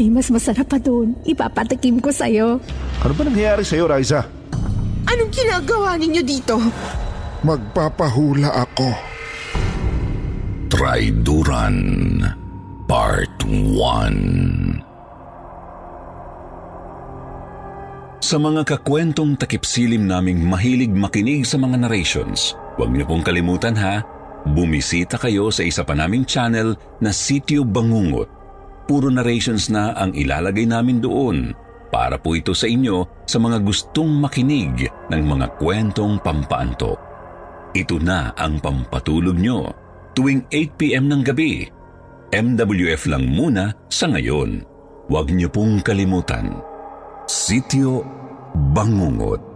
May mas masarap pa doon. Ipapatikim ko sa'yo. Ano ba nangyayari sa'yo, Riza? Anong ginagawa ninyo dito? Magpapahula ako. Traiduran Part 1 Sa mga kakwentong takipsilim naming mahilig makinig sa mga narrations, huwag niyo pong kalimutan ha, bumisita kayo sa isa pa naming channel na Sityo Bangungot. Puro narrations na ang ilalagay namin doon para po ito sa inyo sa mga gustong makinig ng mga kwentong pampaantok. Ito na ang pampatulog nyo tuwing 8pm ng gabi. MWF lang muna sa ngayon. Huwag niyo pong kalimutan. Sityo Bangungot.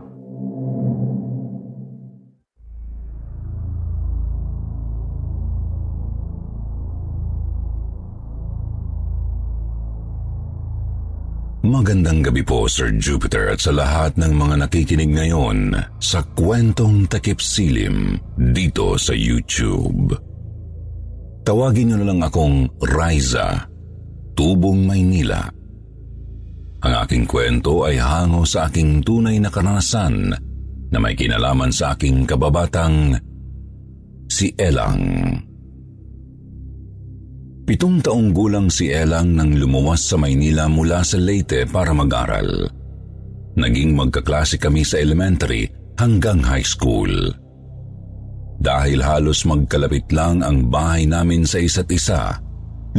Magandang gabi po, Sir Jupiter, at sa lahat ng mga nakikinig ngayon sa Kwentong Takip Silim dito sa YouTube. Tawagin niyo na lang akong Riza, Tubong Maynila. Ang aking kwento ay hango sa aking tunay na karanasan na may kinalaman sa aking kababatang si Elang. Pitong taong gulang si Elang nang lumuwas sa Maynila mula sa Leyte para mag-aral. Naging magkaklase kami sa elementary hanggang high school. Dahil halos magkalapit lang ang bahay namin sa isa't isa,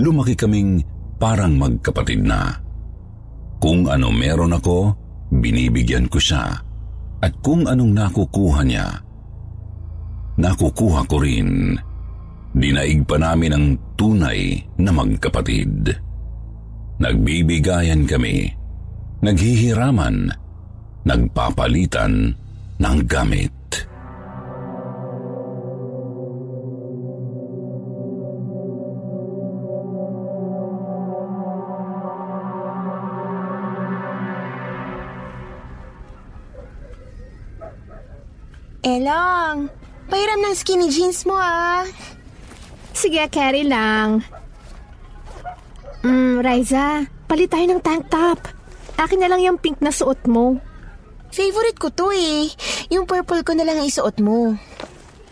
lumaki kaming parang magkapatid na. Kung ano meron ako, binibigyan ko siya. At kung anong nakukuha niya, nakukuha ko rin. Dinaig pa namin ang tunay na magkapatid. Nagbibigayan kami, naghihiraman, nagpapalitan ng gamit. Elang, pahiram ng skinny jeans mo ah. Sige, carry lang. Hmm, Riza, palit tayo ng tank top. Akin na lang yung pink na suot mo. Favorite ko to eh. Yung purple ko na lang ang isuot mo.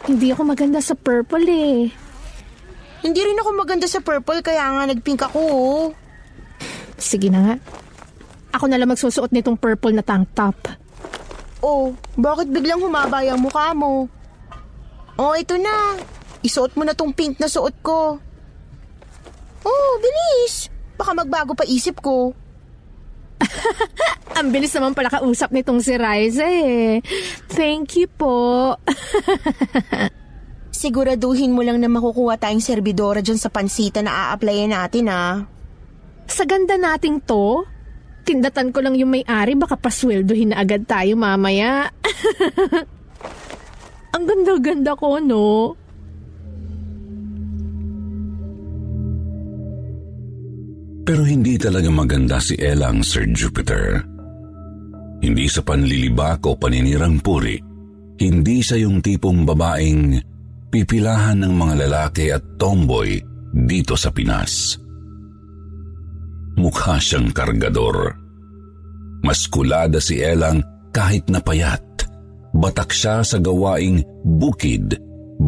Hindi ako maganda sa purple eh. Hindi rin ako maganda sa purple kaya nga nagpink ako oh. Sige na nga. Ako na lang magsusuot nitong purple na tank top. Oh, bakit biglang humaba yung mukha mo? Oh, ito na. Isuot mo na tong pink na suot ko. Oh, bilis. Baka magbago pa isip ko. Ang bilis naman pala kausap nitong si Riza eh. Thank you po. Siguraduhin mo lang na makukuha tayong servidora dyan sa pansita na a-applyan natin ah. Sa ganda nating to, tindatan ko lang yung may-ari baka pasweldohin na agad tayo mamaya. Ang ganda-ganda ko, no? Pero hindi talaga maganda si Elang, Sir Jupiter. Hindi sa panlilibak o paninirang puri, hindi siya yung tipong babaeng pipilahan ng mga lalaki at tomboy dito sa Pinas. Mukha siyang kargador. Maskulada si Elang kahit napayat. Batak siya sa gawaing bukid,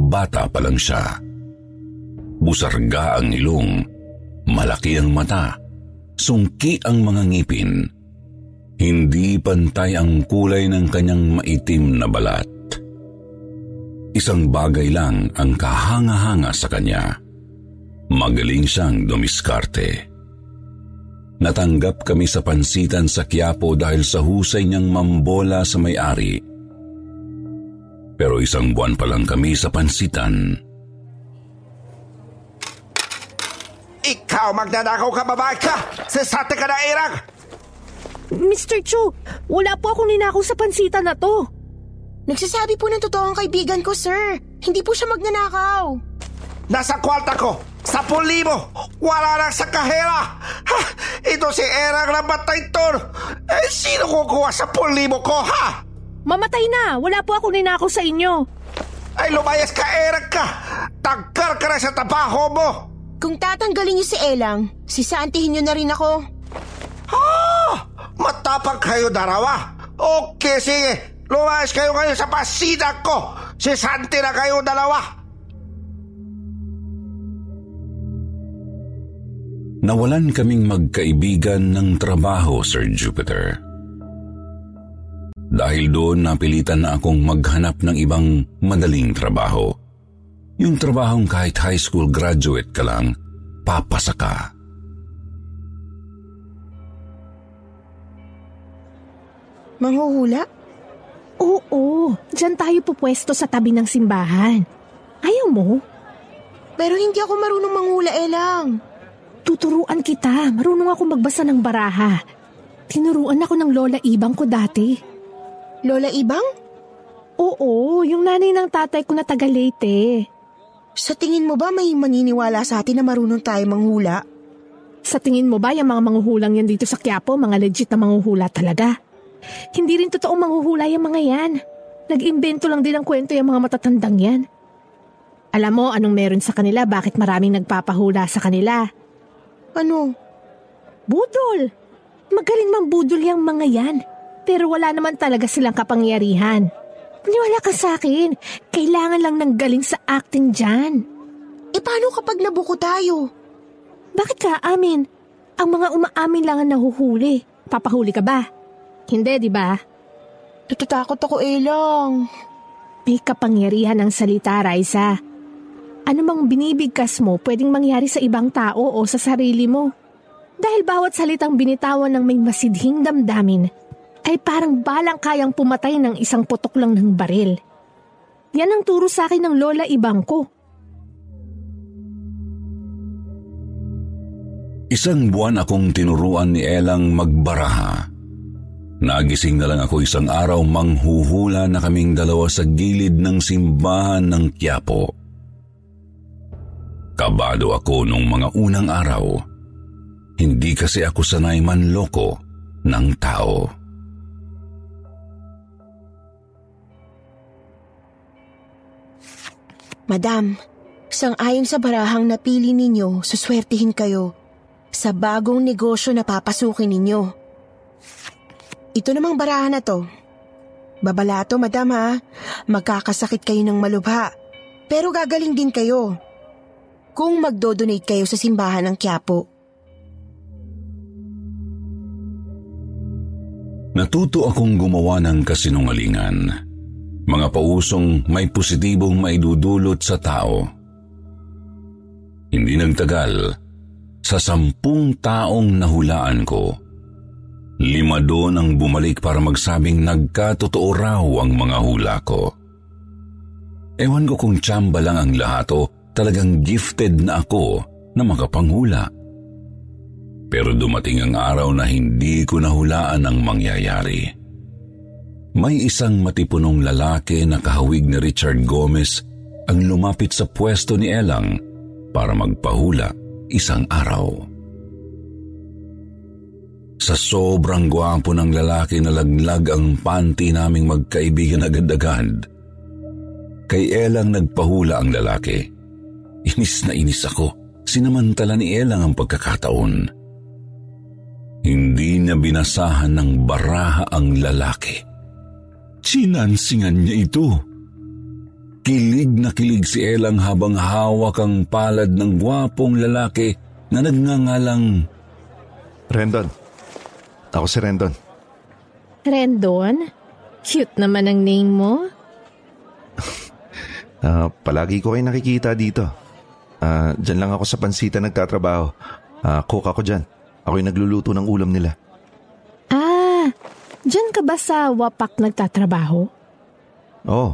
bata pa lang siya. Busarga ang ilong, malaki ang mata, sungki ang mga ngipin. Hindi pantay ang kulay ng kanyang maitim na balat. Isang bagay lang ang kahanga-hanga sa kanya. Magaling siyang dumiskarte. Natanggap kami sa pansitan sa Quiapo dahil sa husay niyang mambola sa may-ari. Pero isang buwan pa lang kami sa pansitan. Ikaw magnanakaw ka, babae ka! Sasate ka na irang! Mr. Chu, wala po akong ninakaw sa pansita na to. Nagsasabi po ng totoo ang kaibigan ko, sir. Hindi po siya magnanakaw. Nasa kwarta ko! Sa libo! Wala na sa kahera! Ha! Ito si Erang na bataytor! Eh, sino kukuha sa libo ko, ha? Mamatay na! Wala po akong ninakaw sa inyo. Ay, lumayas ka, Erang ka! Tagkar ka na sa tabaho mo! Kung tatanggalin niyo si Elang, sisantihin niyo na rin ako. Ha! Matapang kayo darawa! Okay, sige! Lumayas kayo ngayon sa pasida ko! Sisanti na kayo dalawa! Nawalan kaming magkaibigan ng trabaho, Sir Jupiter. Dahil doon napilitan na akong maghanap ng ibang madaling trabaho. Yung trabahong kahit high school graduate ka lang, papasa ka. Manghuhula? Oo, dyan tayo pupwesto sa tabi ng simbahan. Ayaw mo? Pero hindi ako marunong manghula, Elang. Tuturuan kita. Marunong ako magbasa ng baraha. Tinuruan ako ng lola ibang ko dati. Lola Ibang? Oo, yung nanay ng tatay ko na taga Leyte. Sa tingin mo ba may maniniwala sa atin na marunong tayo manghula? Sa tingin mo ba yung mga manghuhulang yan dito sa Quiapo, mga legit na manghuhula talaga? Hindi rin totoong manghuhula yung mga yan. Nag-imbento lang din ang kwento yung mga matatandang yan. Alam mo anong meron sa kanila bakit maraming nagpapahula sa kanila? Ano? Budol! Magaling mang budol yung mga yan. Pero wala naman talaga silang kapangyarihan. Niwala ka sa akin. Kailangan lang ng galing sa acting dyan. E paano kapag nabuko tayo? Bakit ka amin? Ang mga umaamin lang ang nahuhuli. Papahuli ka ba? Hindi, di ba? Natatakot ako, Elang. May kapangyarihan ang salita, Raisa. Ano mang binibigkas mo pwedeng mangyari sa ibang tao o sa sarili mo. Dahil bawat salitang binitawan ng may masidhing damdamin ay parang balang kayang pumatay ng isang putok lang ng baril. Yan ang turo sa akin ng lola ibang ko. Isang buwan akong tinuruan ni Elang magbaraha. Nagising na lang ako isang araw manghuhula na kaming dalawa sa gilid ng simbahan ng Quiapo. Kabado ako nung mga unang araw. Hindi kasi ako sanay manloko ng tao. Madam, sang-ayon sa barahang napili ninyo, suswertihin kayo sa bagong negosyo na papasukin ninyo. Ito namang barahan na to. Babalato, madam ha. Magkakasakit kayo ng malubha. Pero gagaling din kayo. Kung magdodonate kayo sa simbahan ng Quiapo. Natuto akong gumawa ng kasinungalingan. Mga pausong may positibong maidudulot sa tao. Hindi nagtagal, sa sampung taong nahulaan ko, lima doon ang bumalik para magsabing nagkatotoo raw ang mga hula ko. Ewan ko kung tsamba lang ang lahat o talagang gifted na ako na makapanghula. Pero dumating ang araw na hindi ko nahulaan ang mangyayari. May isang matipunong lalaki na kahawig ni Richard Gomez ang lumapit sa pwesto ni Elang para magpahula isang araw. Sa sobrang gwapo ng lalaki na laglag ang panty naming magkaibigan agad-agad, kay Elang nagpahula ang lalaki. Inis na inis ako. Sinamantala ni Elang ang pagkakataon. Hindi niya binasahan ng baraha ang lalaki Sinansingan niya ito. Kilig na kilig si Elang habang hawak ang palad ng gwapong lalaki na nagngangalang... Rendon. Ako si Rendon. Rendon? Cute naman ang name mo. Uh, palagi ko kayo nakikita dito. Uh, dyan lang ako sa pansita nagtatrabaho. Uh, cook ako dyan. Ako yung nagluluto ng ulam nila. Diyan ka ba sa wapak nagtatrabaho? Oo.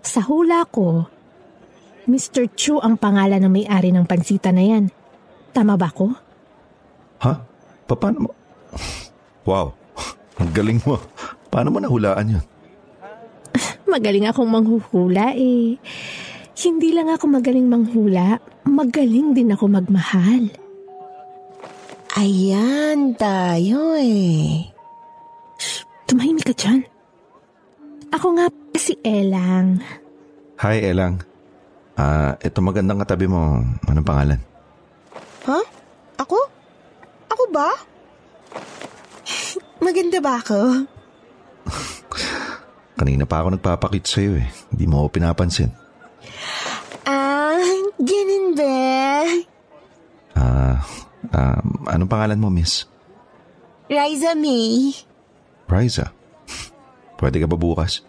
Sa hula ko, Mr. Chu ang pangalan ng may-ari ng pansita na yan. Tama ba ko? Ha? Pa- Paano mo? Wow, ang galing mo. Paano mo nahulaan yun? Magaling akong manghuhula eh. Hindi lang ako magaling manghula, magaling din ako magmahal. Ayan tayo eh. Tumahimik ka dyan. Ako nga si Elang. Hi, Elang. Ah, ito magandang katabi mo. Anong pangalan? Ha? Ako? Ako ba? Maganda ba ako? Kanina pa ako nagpapakit sa'yo eh. Hindi mo ako pinapansin. Ah, ganun ba? Ah, ah, anong pangalan mo, miss? Riza May. Riza. Pwede ka ba bukas?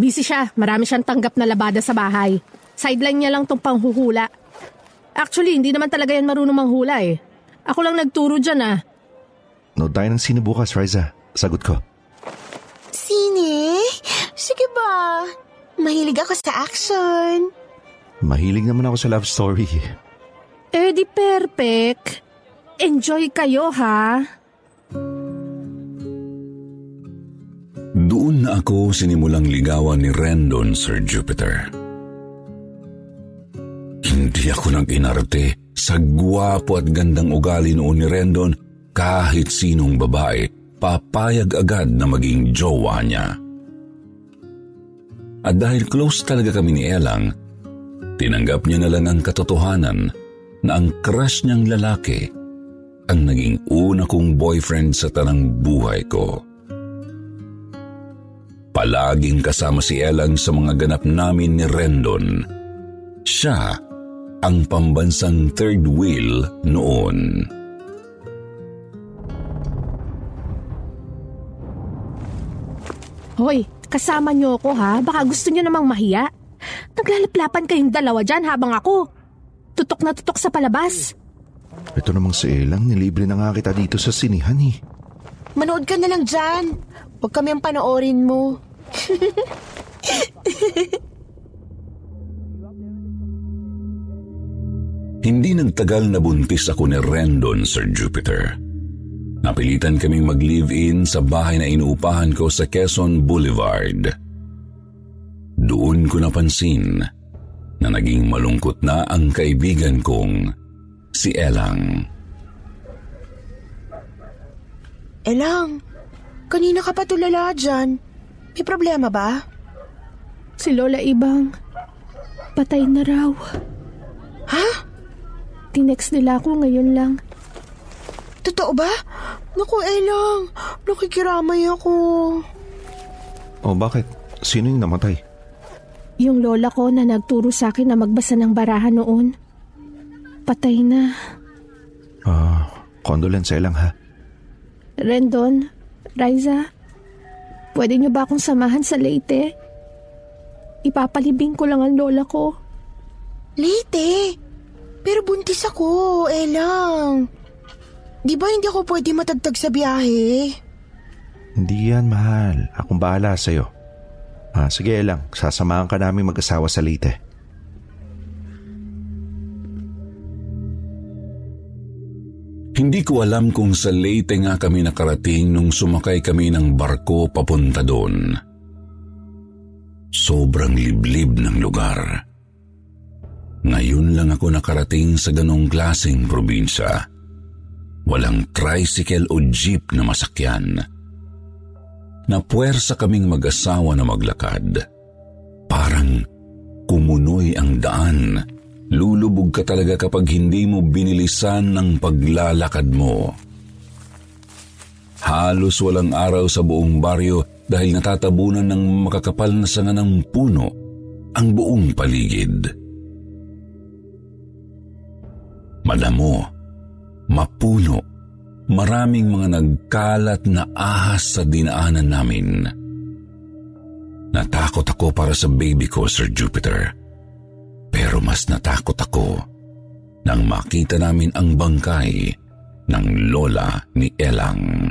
Busy siya. Marami siyang tanggap na labada sa bahay. Sideline niya lang tong panghuhula. Actually, hindi naman talaga yan marunong manghula eh. Ako lang nagturo dyan ah. No tayo ng sine bukas, Riza. Sagot ko. Sine? Sige ba? Mahilig ako sa action. Mahilig naman ako sa love story. Eh di perfect. Enjoy kayo ha. Doon na ako sinimulang ligawan ni Rendon, Sir Jupiter. Hindi ako nang inarte sa gwapo at gandang ugali noon ni Rendon kahit sinong babae, papayag agad na maging jowa niya. At dahil close talaga kami ni Elang, tinanggap niya na lang ang katotohanan na ang crush niyang lalaki ang naging una kong boyfriend sa tanang buhay ko. Palaging kasama si Elang sa mga ganap namin ni Rendon. Siya ang pambansang third wheel noon. Hoy, kasama niyo ako ha. Baka gusto niyo namang mahiya. Naglalaplapan kayong dalawa dyan habang ako. Tutok na tutok sa palabas. Ito namang si Elang, nilibre na nga kita dito sa sinihan eh. Manood ka na lang dyan. Huwag kami ang panoorin mo. Hindi nagtagal na buntis ako ni Rendon, Sir Jupiter. Napilitan kaming mag-live-in sa bahay na inuupahan ko sa Quezon Boulevard. Doon ko napansin na naging malungkot na ang kaibigan kong si Elang. Elang, kanina ka pa tulala dyan. May problema ba? Si Lola Ibang, patay na raw. Ha? Tinext nila ako ngayon lang. Totoo ba? Naku, Elang. Nakikiramay ako. Oh, bakit? Sino yung namatay? Yung lola ko na nagturo sa akin na magbasa ng barahan noon. Patay na. Ah, condolence Elang ha. Rendon, Riza, pwede niyo ba akong samahan sa Leyte? Ipapalibing ko lang ang lola ko. Late. Pero buntis ako, Elang. Di ba hindi ako pwede matagtag sa biyahe? Hindi yan, mahal. Akong bahala sa'yo. Ah, sige Elang, sasamahan ka namin mag-asawa sa Leyte. Hindi ko alam kung sa Leyte nga kami nakarating nung sumakay kami ng barko papunta doon. Sobrang liblib ng lugar. Ngayon lang ako nakarating sa ganong klaseng probinsya. Walang tricycle o jeep na masakyan. Napuwersa kaming mag-asawa na maglakad. Parang kumunoy ang daan. Lulubog ka talaga kapag hindi mo binilisan ng paglalakad mo. Halos walang araw sa buong baryo dahil natatabunan ng makakapal na sanga ng puno ang buong paligid. Madamo, mapuno, maraming mga nagkalat na ahas sa dinaanan namin. Natakot ako para sa baby ko, Sir Jupiter. Pero mas natakot ako nang makita namin ang bangkay ng lola ni Elang.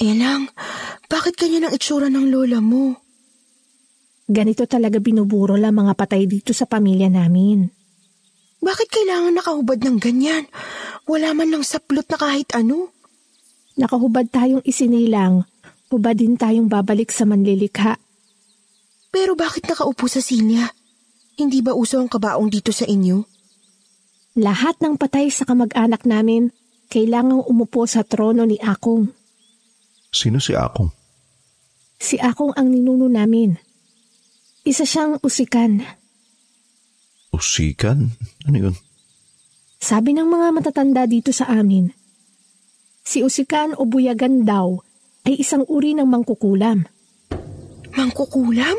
Elang, bakit ganyan ang itsura ng lola mo? Ganito talaga binuburo lang mga patay dito sa pamilya namin. Bakit kailangan nakahubad ng ganyan? Wala man lang saplot na kahit ano. Nakahubad tayong isinilang, hubad din tayong babalik sa manlilikha. Pero bakit nakaupo sa silya? Hindi ba uso ang kabaong dito sa inyo? Lahat ng patay sa kamag-anak namin kailangang umupo sa trono ni Akong. Sino si Akong? Si Akong ang ninuno namin. Isa siyang usikan. Usikan? Ano yun? Sabi ng mga matatanda dito sa amin, si usikan o buyagan daw ay isang uri ng mangkukulam. Mangkukulam?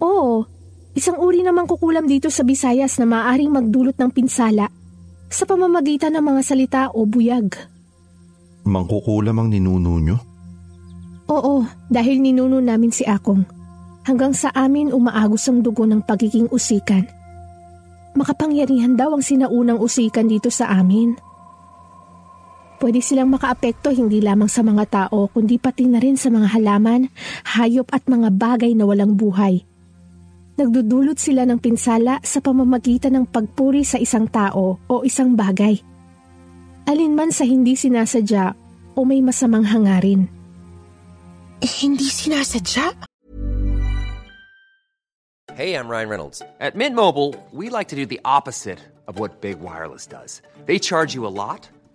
Oo, isang uri ng mangkukulam dito sa Visayas na maaaring magdulot ng pinsala sa pamamagitan ng mga salita o buyag. Mangkukulam ang ninuno nyo? Oo, dahil ninuno namin si Akong. Hanggang sa amin umaagos ang dugo ng pagiging usikan. Makapangyarihan daw ang sinaunang usikan dito sa amin. Pwede silang makaapekto hindi lamang sa mga tao kundi pati na rin sa mga halaman, hayop at mga bagay na walang buhay. Nagdudulot sila ng pinsala sa pamamagitan ng pagpuri sa isang tao o isang bagay. Alinman sa hindi sinasadya o may masamang hangarin. Eh, hindi sinasadya? Hey, I'm Ryan Reynolds. At Mint Mobile, we like to do the opposite of what Big Wireless does. They charge you a lot,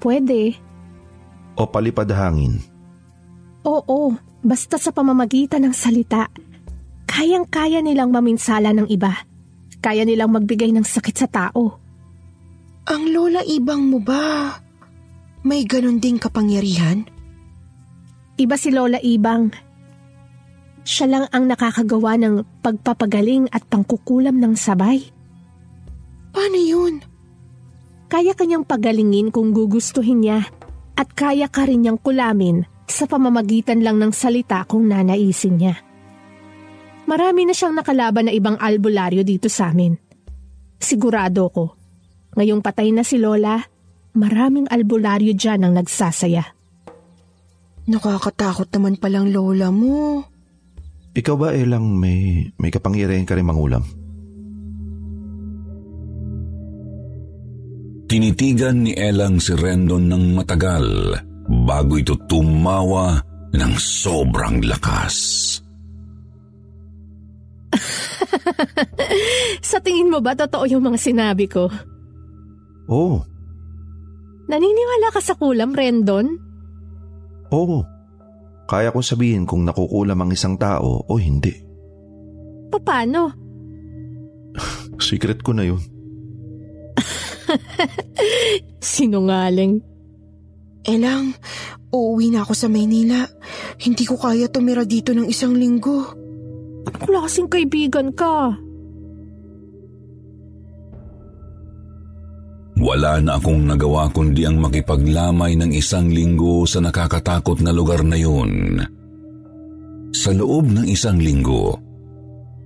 Pwede. O palipad hangin? Oo, basta sa pamamagitan ng salita. Kayang-kaya nilang maminsala ng iba. Kaya nilang magbigay ng sakit sa tao. Ang lola ibang mo ba? May ganon ding kapangyarihan? Iba si Lola Ibang. Siya lang ang nakakagawa ng pagpapagaling at pangkukulam ng sabay. Paano yun? Kaya kanyang pagalingin kung gugustuhin niya at kaya ka rin niyang kulamin sa pamamagitan lang ng salita kung nanaisin niya. Marami na siyang nakalaban na ibang albularyo dito sa amin. Sigurado ko, ngayong patay na si Lola, maraming albularyo dyan ang nagsasaya. Nakakatakot naman palang lola mo. Ikaw ba, Elang, may, may kapangyarihan ka rin mangulam? Tinitigan ni Elang si Rendon ng matagal bago ito tumawa ng sobrang lakas. Sa tingin mo ba totoo yung mga sinabi ko? Oo, Naniniwala ka sa kulam, Rendon? oo. Kaya kong sabihin kung nakukulam ang isang tao o hindi. Paano? Secret ko na yun. Sinungaling. Elang, uuwi na ako sa Maynila. Hindi ko kaya tumira dito ng isang linggo. Anong klaseng kaibigan ka? Wala na akong nagawa kundi ang makipaglamay ng isang linggo sa nakakatakot na lugar na yun. Sa loob ng isang linggo,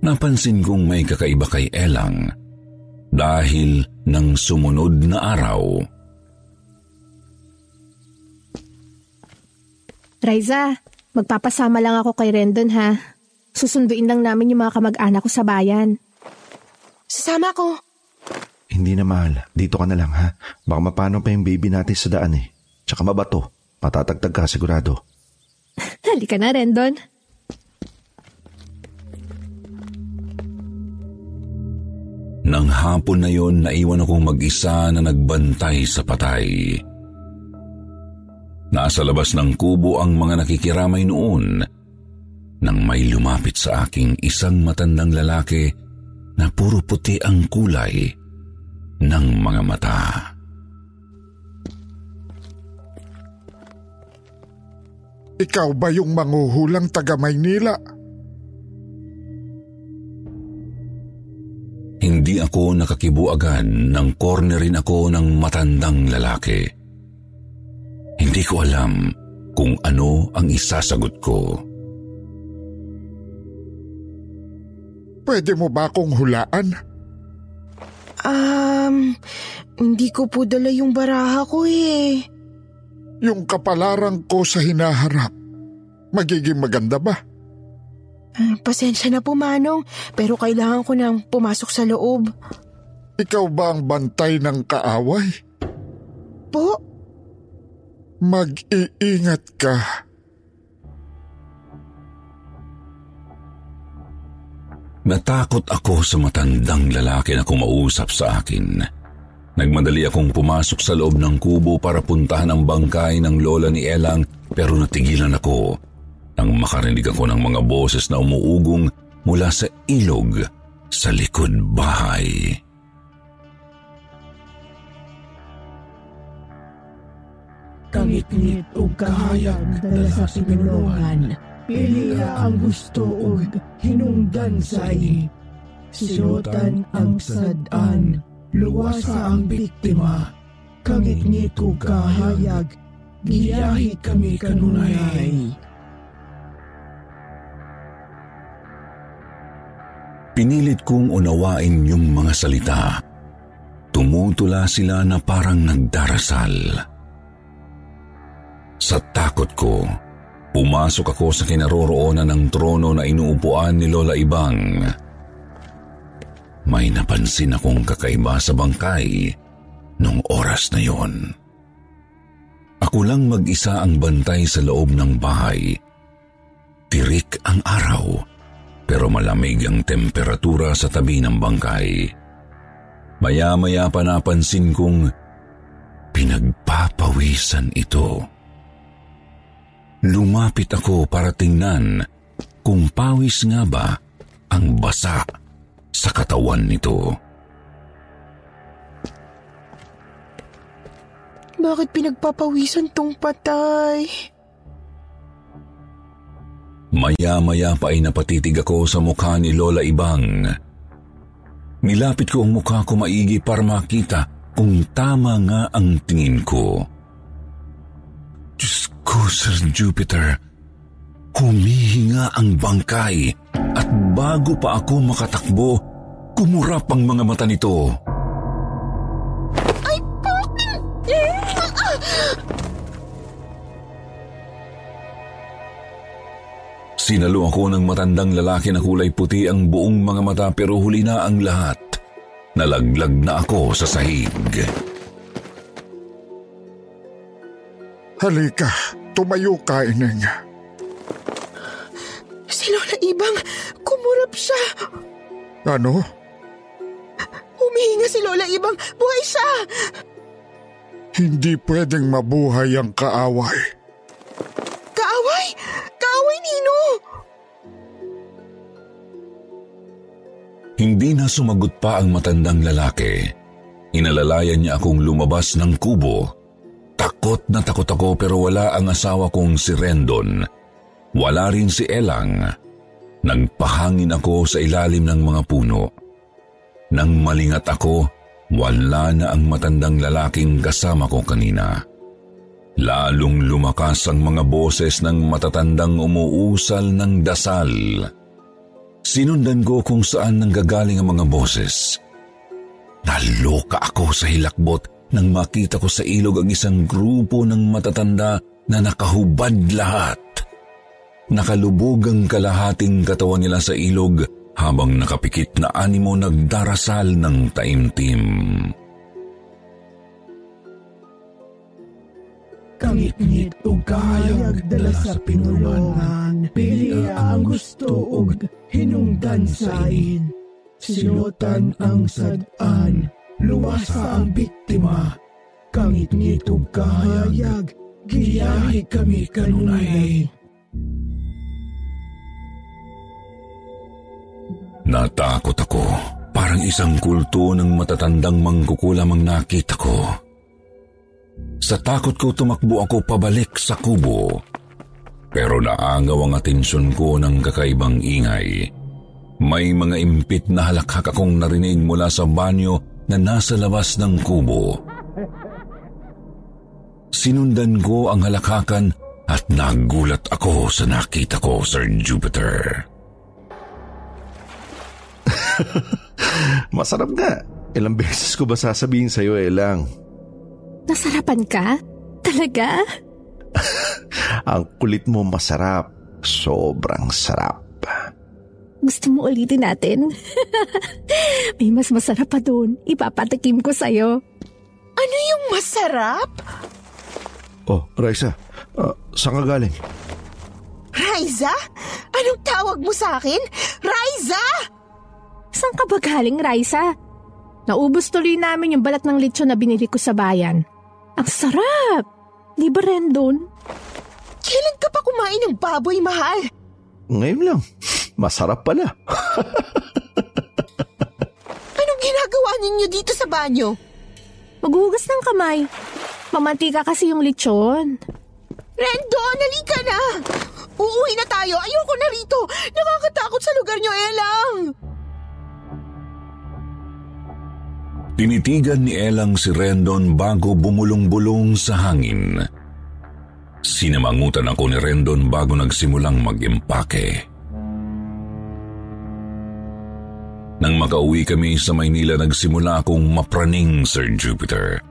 napansin kong may kakaiba kay Elang dahil ng sumunod na araw. Riza, magpapasama lang ako kay Rendon ha. Susunduin lang namin yung mga kamag-anak ko sa bayan. Sasama ko. Hindi na mahal. Dito ka na lang ha. Baka mapano pa yung baby natin sa daan eh. Tsaka mabato. Matatagtag ka sigurado. Halika na, Rendon. Unang hapon na yon, naiwan akong mag-isa na nagbantay sa patay. Nasa labas ng kubo ang mga nakikiramay noon nang may lumapit sa aking isang matandang lalaki na puro puti ang kulay ng mga mata. Ikaw ba yung manguhulang taga Maynila? Hindi ako nakakibuagan nang cornerin ako ng matandang lalaki. Hindi ko alam kung ano ang isasagot ko. Pwede mo ba akong hulaan? Um, hindi ko po dala yung baraha ko eh. Yung kapalarang ko sa hinaharap, magiging maganda ba? Ah, Pasensya na po Manong, pero kailangan ko nang pumasok sa loob. Ikaw ba ang bantay ng kaaway? Po? Mag-iingat ka. Natakot ako sa matandang lalaki na kumausap sa akin. Nagmadali akong pumasok sa loob ng kubo para puntahan ang bangkay ng lola ni Elang pero natigilan ako nang makarinig ako ng mga boses na umuugong mula sa ilog sa likod bahay. Kangit-ngit o kahayag dala sa pinulungan. Piliya ang gusto ug hinungdan say. Silutan ang sadan, luwasa ang biktima. Kangit-ngit o kahayag, giyahi kami kanunay. Pinilit kong unawain yung mga salita. Tumutula sila na parang nagdarasal. Sa takot ko, pumasok ako sa kinaroroonan ng trono na inuupuan ni Lola Ibang. May napansin akong kakaiba sa bangkay nung oras na yon. Ako lang mag-isa ang bantay sa loob ng bahay. Tirik ang araw, pero malamig ang temperatura sa tabi ng bangkay. Maya-maya pa napansin kong pinagpapawisan ito. Lumapit ako para tingnan kung pawis nga ba ang basa sa katawan nito. Bakit pinagpapawisan tong patay? Maya-maya pa ay napatitig ako sa mukha ni Lola Ibang. Nilapit ko ang mukha ko maigi para makita kung tama nga ang tingin ko. Diyos ko, Sir Jupiter, humihinga ang bangkay at bago pa ako makatakbo, kumurap ang mga mata nito. Sinalo ako ng matandang lalaki na kulay puti ang buong mga mata pero huli na ang lahat. Nalaglag na ako sa sahig. Halika, tumayo ka, Ineng. Si Lola Ibang, kumurap siya. Ano? Humihinga si Lola Ibang, buhay siya! Hindi pwedeng mabuhay ang kaaway. Kaaway nino? Hindi na sumagot pa ang matandang lalaki. Inalalayan niya akong lumabas ng kubo. Takot na takot ako pero wala ang asawa kong si Rendon. Wala rin si Elang. Nagpahangin ako sa ilalim ng mga puno. Nang malingat ako, wala na ang matandang lalaking kasama ko kanina. Lalong lumakas ang mga boses ng matatandang umuusal ng dasal. Sinundan ko kung saan nanggagaling ang mga boses. Naloka ako sa hilakbot nang makita ko sa ilog ang isang grupo ng matatanda na nakahubad lahat. Nakalubog ang kalahating katawan nila sa ilog habang nakapikit na animo nagdarasal ng taimtim. Kangit-ngit o kahayag dala sa pinulungan. Piliya ang gusto ug hinungdan sain. Sinutan ang sadan, luwasa ang biktima. Kangit-ngit ug kahayag, giyahi kami kanunay. Natakot ako. Parang isang kulto ng matatandang mangkukulam ang nakita ko. Sa takot ko tumakbo ako pabalik sa kubo. Pero naangaw ang atensyon ko ng kakaibang ingay. May mga impit na halakhak akong narinig mula sa banyo na nasa labas ng kubo. Sinundan ko ang halakhakan at nagulat ako sa nakita ko, Sir Jupiter. Masarap nga. Ilang beses ko ba sasabihin sa'yo, Elang? Nasarapan ka? Talaga? Ang kulit mo masarap. Sobrang sarap. Gusto mo ulitin natin? May mas masarap pa doon. Ipapatikim ko sa'yo. Ano yung masarap? Oh, Raisa, uh, saan ka galing? Riza? Anong tawag mo sa akin? Riza! Saan ka ba galing, Raisa? Naubos tuloy namin yung balat ng lechon na binili ko sa bayan. Ang sarap! Di ba, Rendon? Kailan ka pa kumain ng baboy, mahal? Ngayon lang. Masarap pala. Anong ginagawa ninyo dito sa banyo? Maghugas ng kamay. Mamantika kasi yung lechon. Rendon, halika na! Uuwi na tayo. Ayoko na rito. Nakakatakot Tinitigan ni Elang si Rendon bago bumulong-bulong sa hangin. Sinamangutan ako ni Rendon bago nagsimulang mag-impake. Nang makauwi kami sa Maynila, nagsimula akong mapraning, Sir Jupiter.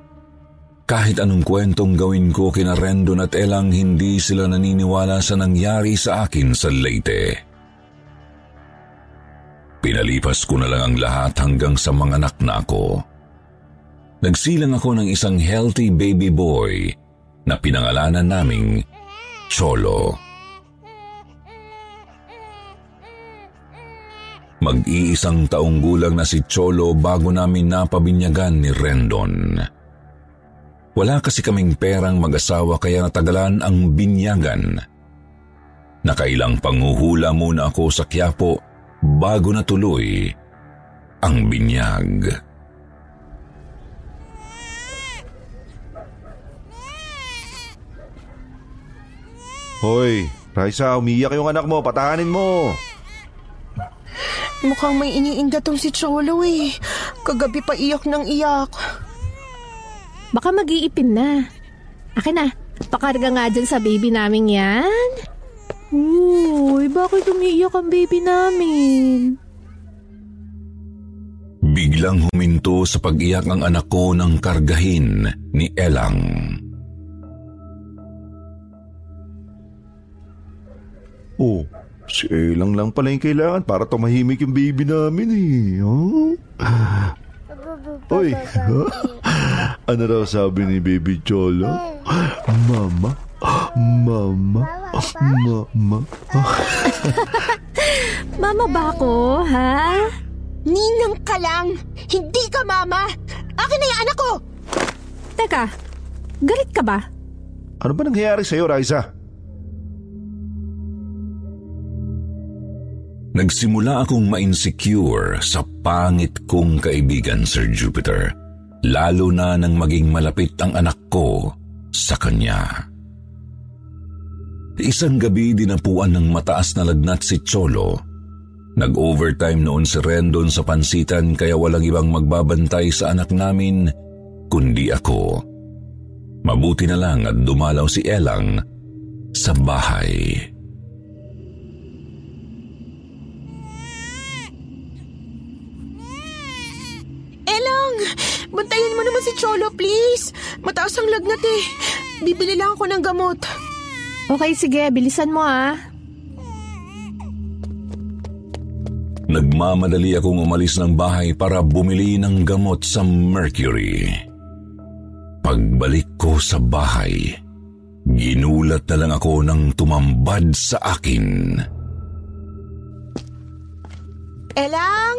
Kahit anong kwentong gawin ko kina Rendon at Elang, hindi sila naniniwala sa nangyari sa akin sa Leyte. Pinalipas ko na lang ang lahat hanggang sa mga anak na ako. Nagsilang ako ng isang healthy baby boy na pinangalanan naming Cholo. Mag-iisang taong gulang na si Cholo bago namin napabinyagan ni Rendon. Wala kasi kaming perang mag-asawa kaya natagalan ang binyagan. Nakailang panguhula muna ako sa Quiapo bago natuloy ang binyag. Hoy, Raisa, umiyak yung anak mo. Patahanin mo. Mukhang may iniinda tong si Cholo eh. Kagabi pa iyak ng iyak. Baka mag-iipin na. Akin na, pakarga nga dyan sa baby namin yan. Uy, bakit umiiyak ang baby namin? Biglang huminto sa pag-iyak ang anak ko ng kargahin ni Elang. Oh, si Elang lang pala yung kailangan para tumahimik yung baby namin eh. Oh? Oy, ano raw sabi ni Baby Cholo? Mama, mama, mama. Mama ba ako, ha? Ninang ka lang! Hindi ka mama! Akin na yung anak ko! Teka, galit ka ba? Ano ba nangyayari sa'yo, Raisa? Nagsimula akong ma-insecure sa pangit kong kaibigan, Sir Jupiter. Lalo na nang maging malapit ang anak ko sa kanya. Isang gabi dinapuan ng mataas na lagnat si Cholo. Nag-overtime noon si Rendon sa pansitan kaya walang ibang magbabantay sa anak namin kundi ako. Mabuti na lang at dumalaw si Elang sa bahay. Bantayan mo naman si Cholo, please! Mataas ang lagnat eh. Bibili lang ako ng gamot. Okay, sige, bilisan mo ha. Nagmamadali akong umalis ng bahay para bumili ng gamot sa Mercury. Pagbalik ko sa bahay, ginulat na lang ako ng tumambad sa akin. Elang!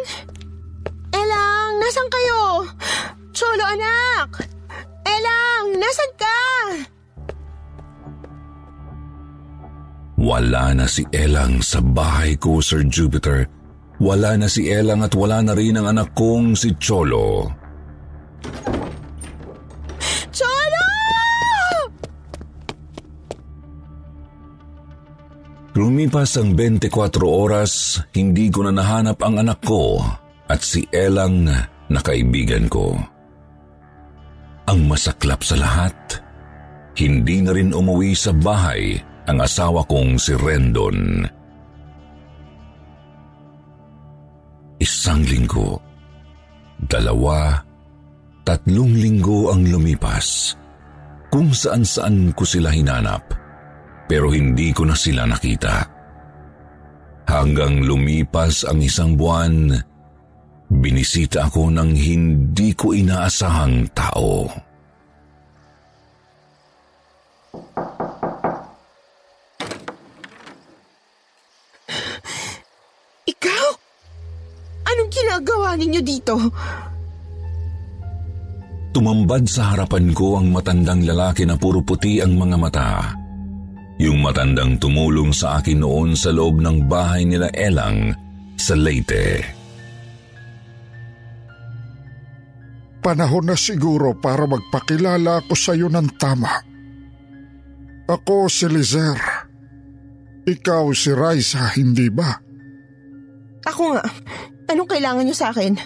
Nasaan kayo? Cholo anak! Elang, nasan ka? Wala na si Elang sa bahay ko, Sir Jupiter. Wala na si Elang at wala na rin ang anak kong si Cholo. Cholo! Lumipas ang 24 oras, hindi ko na nahanap ang anak ko at si Elang na kaibigan ko. Ang masaklap sa lahat, hindi na rin umuwi sa bahay ang asawa kong si Rendon. Isang linggo, dalawa, tatlong linggo ang lumipas. Kung saan-saan ko sila hinanap, pero hindi ko na sila nakita. Hanggang lumipas ang isang buwan, binisita ako ng hindi ko inaasahang tao. Ikaw? Anong ginagawa ninyo dito? Tumambad sa harapan ko ang matandang lalaki na puro puti ang mga mata. Yung matandang tumulong sa akin noon sa loob ng bahay nila Elang sa Leyte. Panahon na siguro para magpakilala ako sa iyo ng tama. Ako si Lizer. Ikaw si Raisa, hindi ba? Ako nga. Anong kailangan niyo sa akin?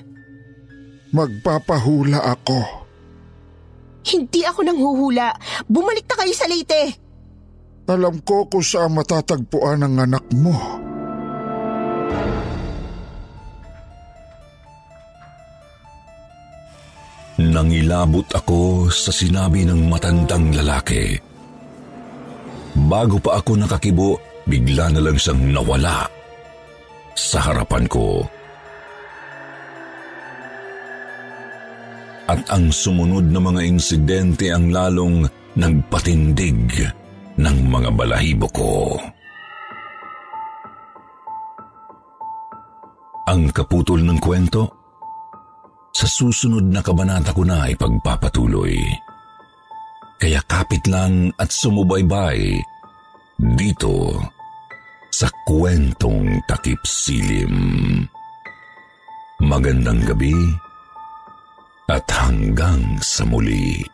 Magpapahula ako. Hindi ako nang huhula. Bumalik na kayo sa Leyte. Alam ko kung saan matatagpuan ang anak mo. Nangilabot ako sa sinabi ng matandang lalaki. Bago pa ako nakakibo, bigla na lang siyang nawala sa harapan ko. At ang sumunod na mga insidente ang lalong nagpatindig ng mga balahibo ko. Ang kaputol ng kwento, sa susunod na kabanata ko na ipagpapatuloy. Kaya kapit lang at sumubaybay dito sa kwentong takip silim. Magandang gabi at hanggang sa muli.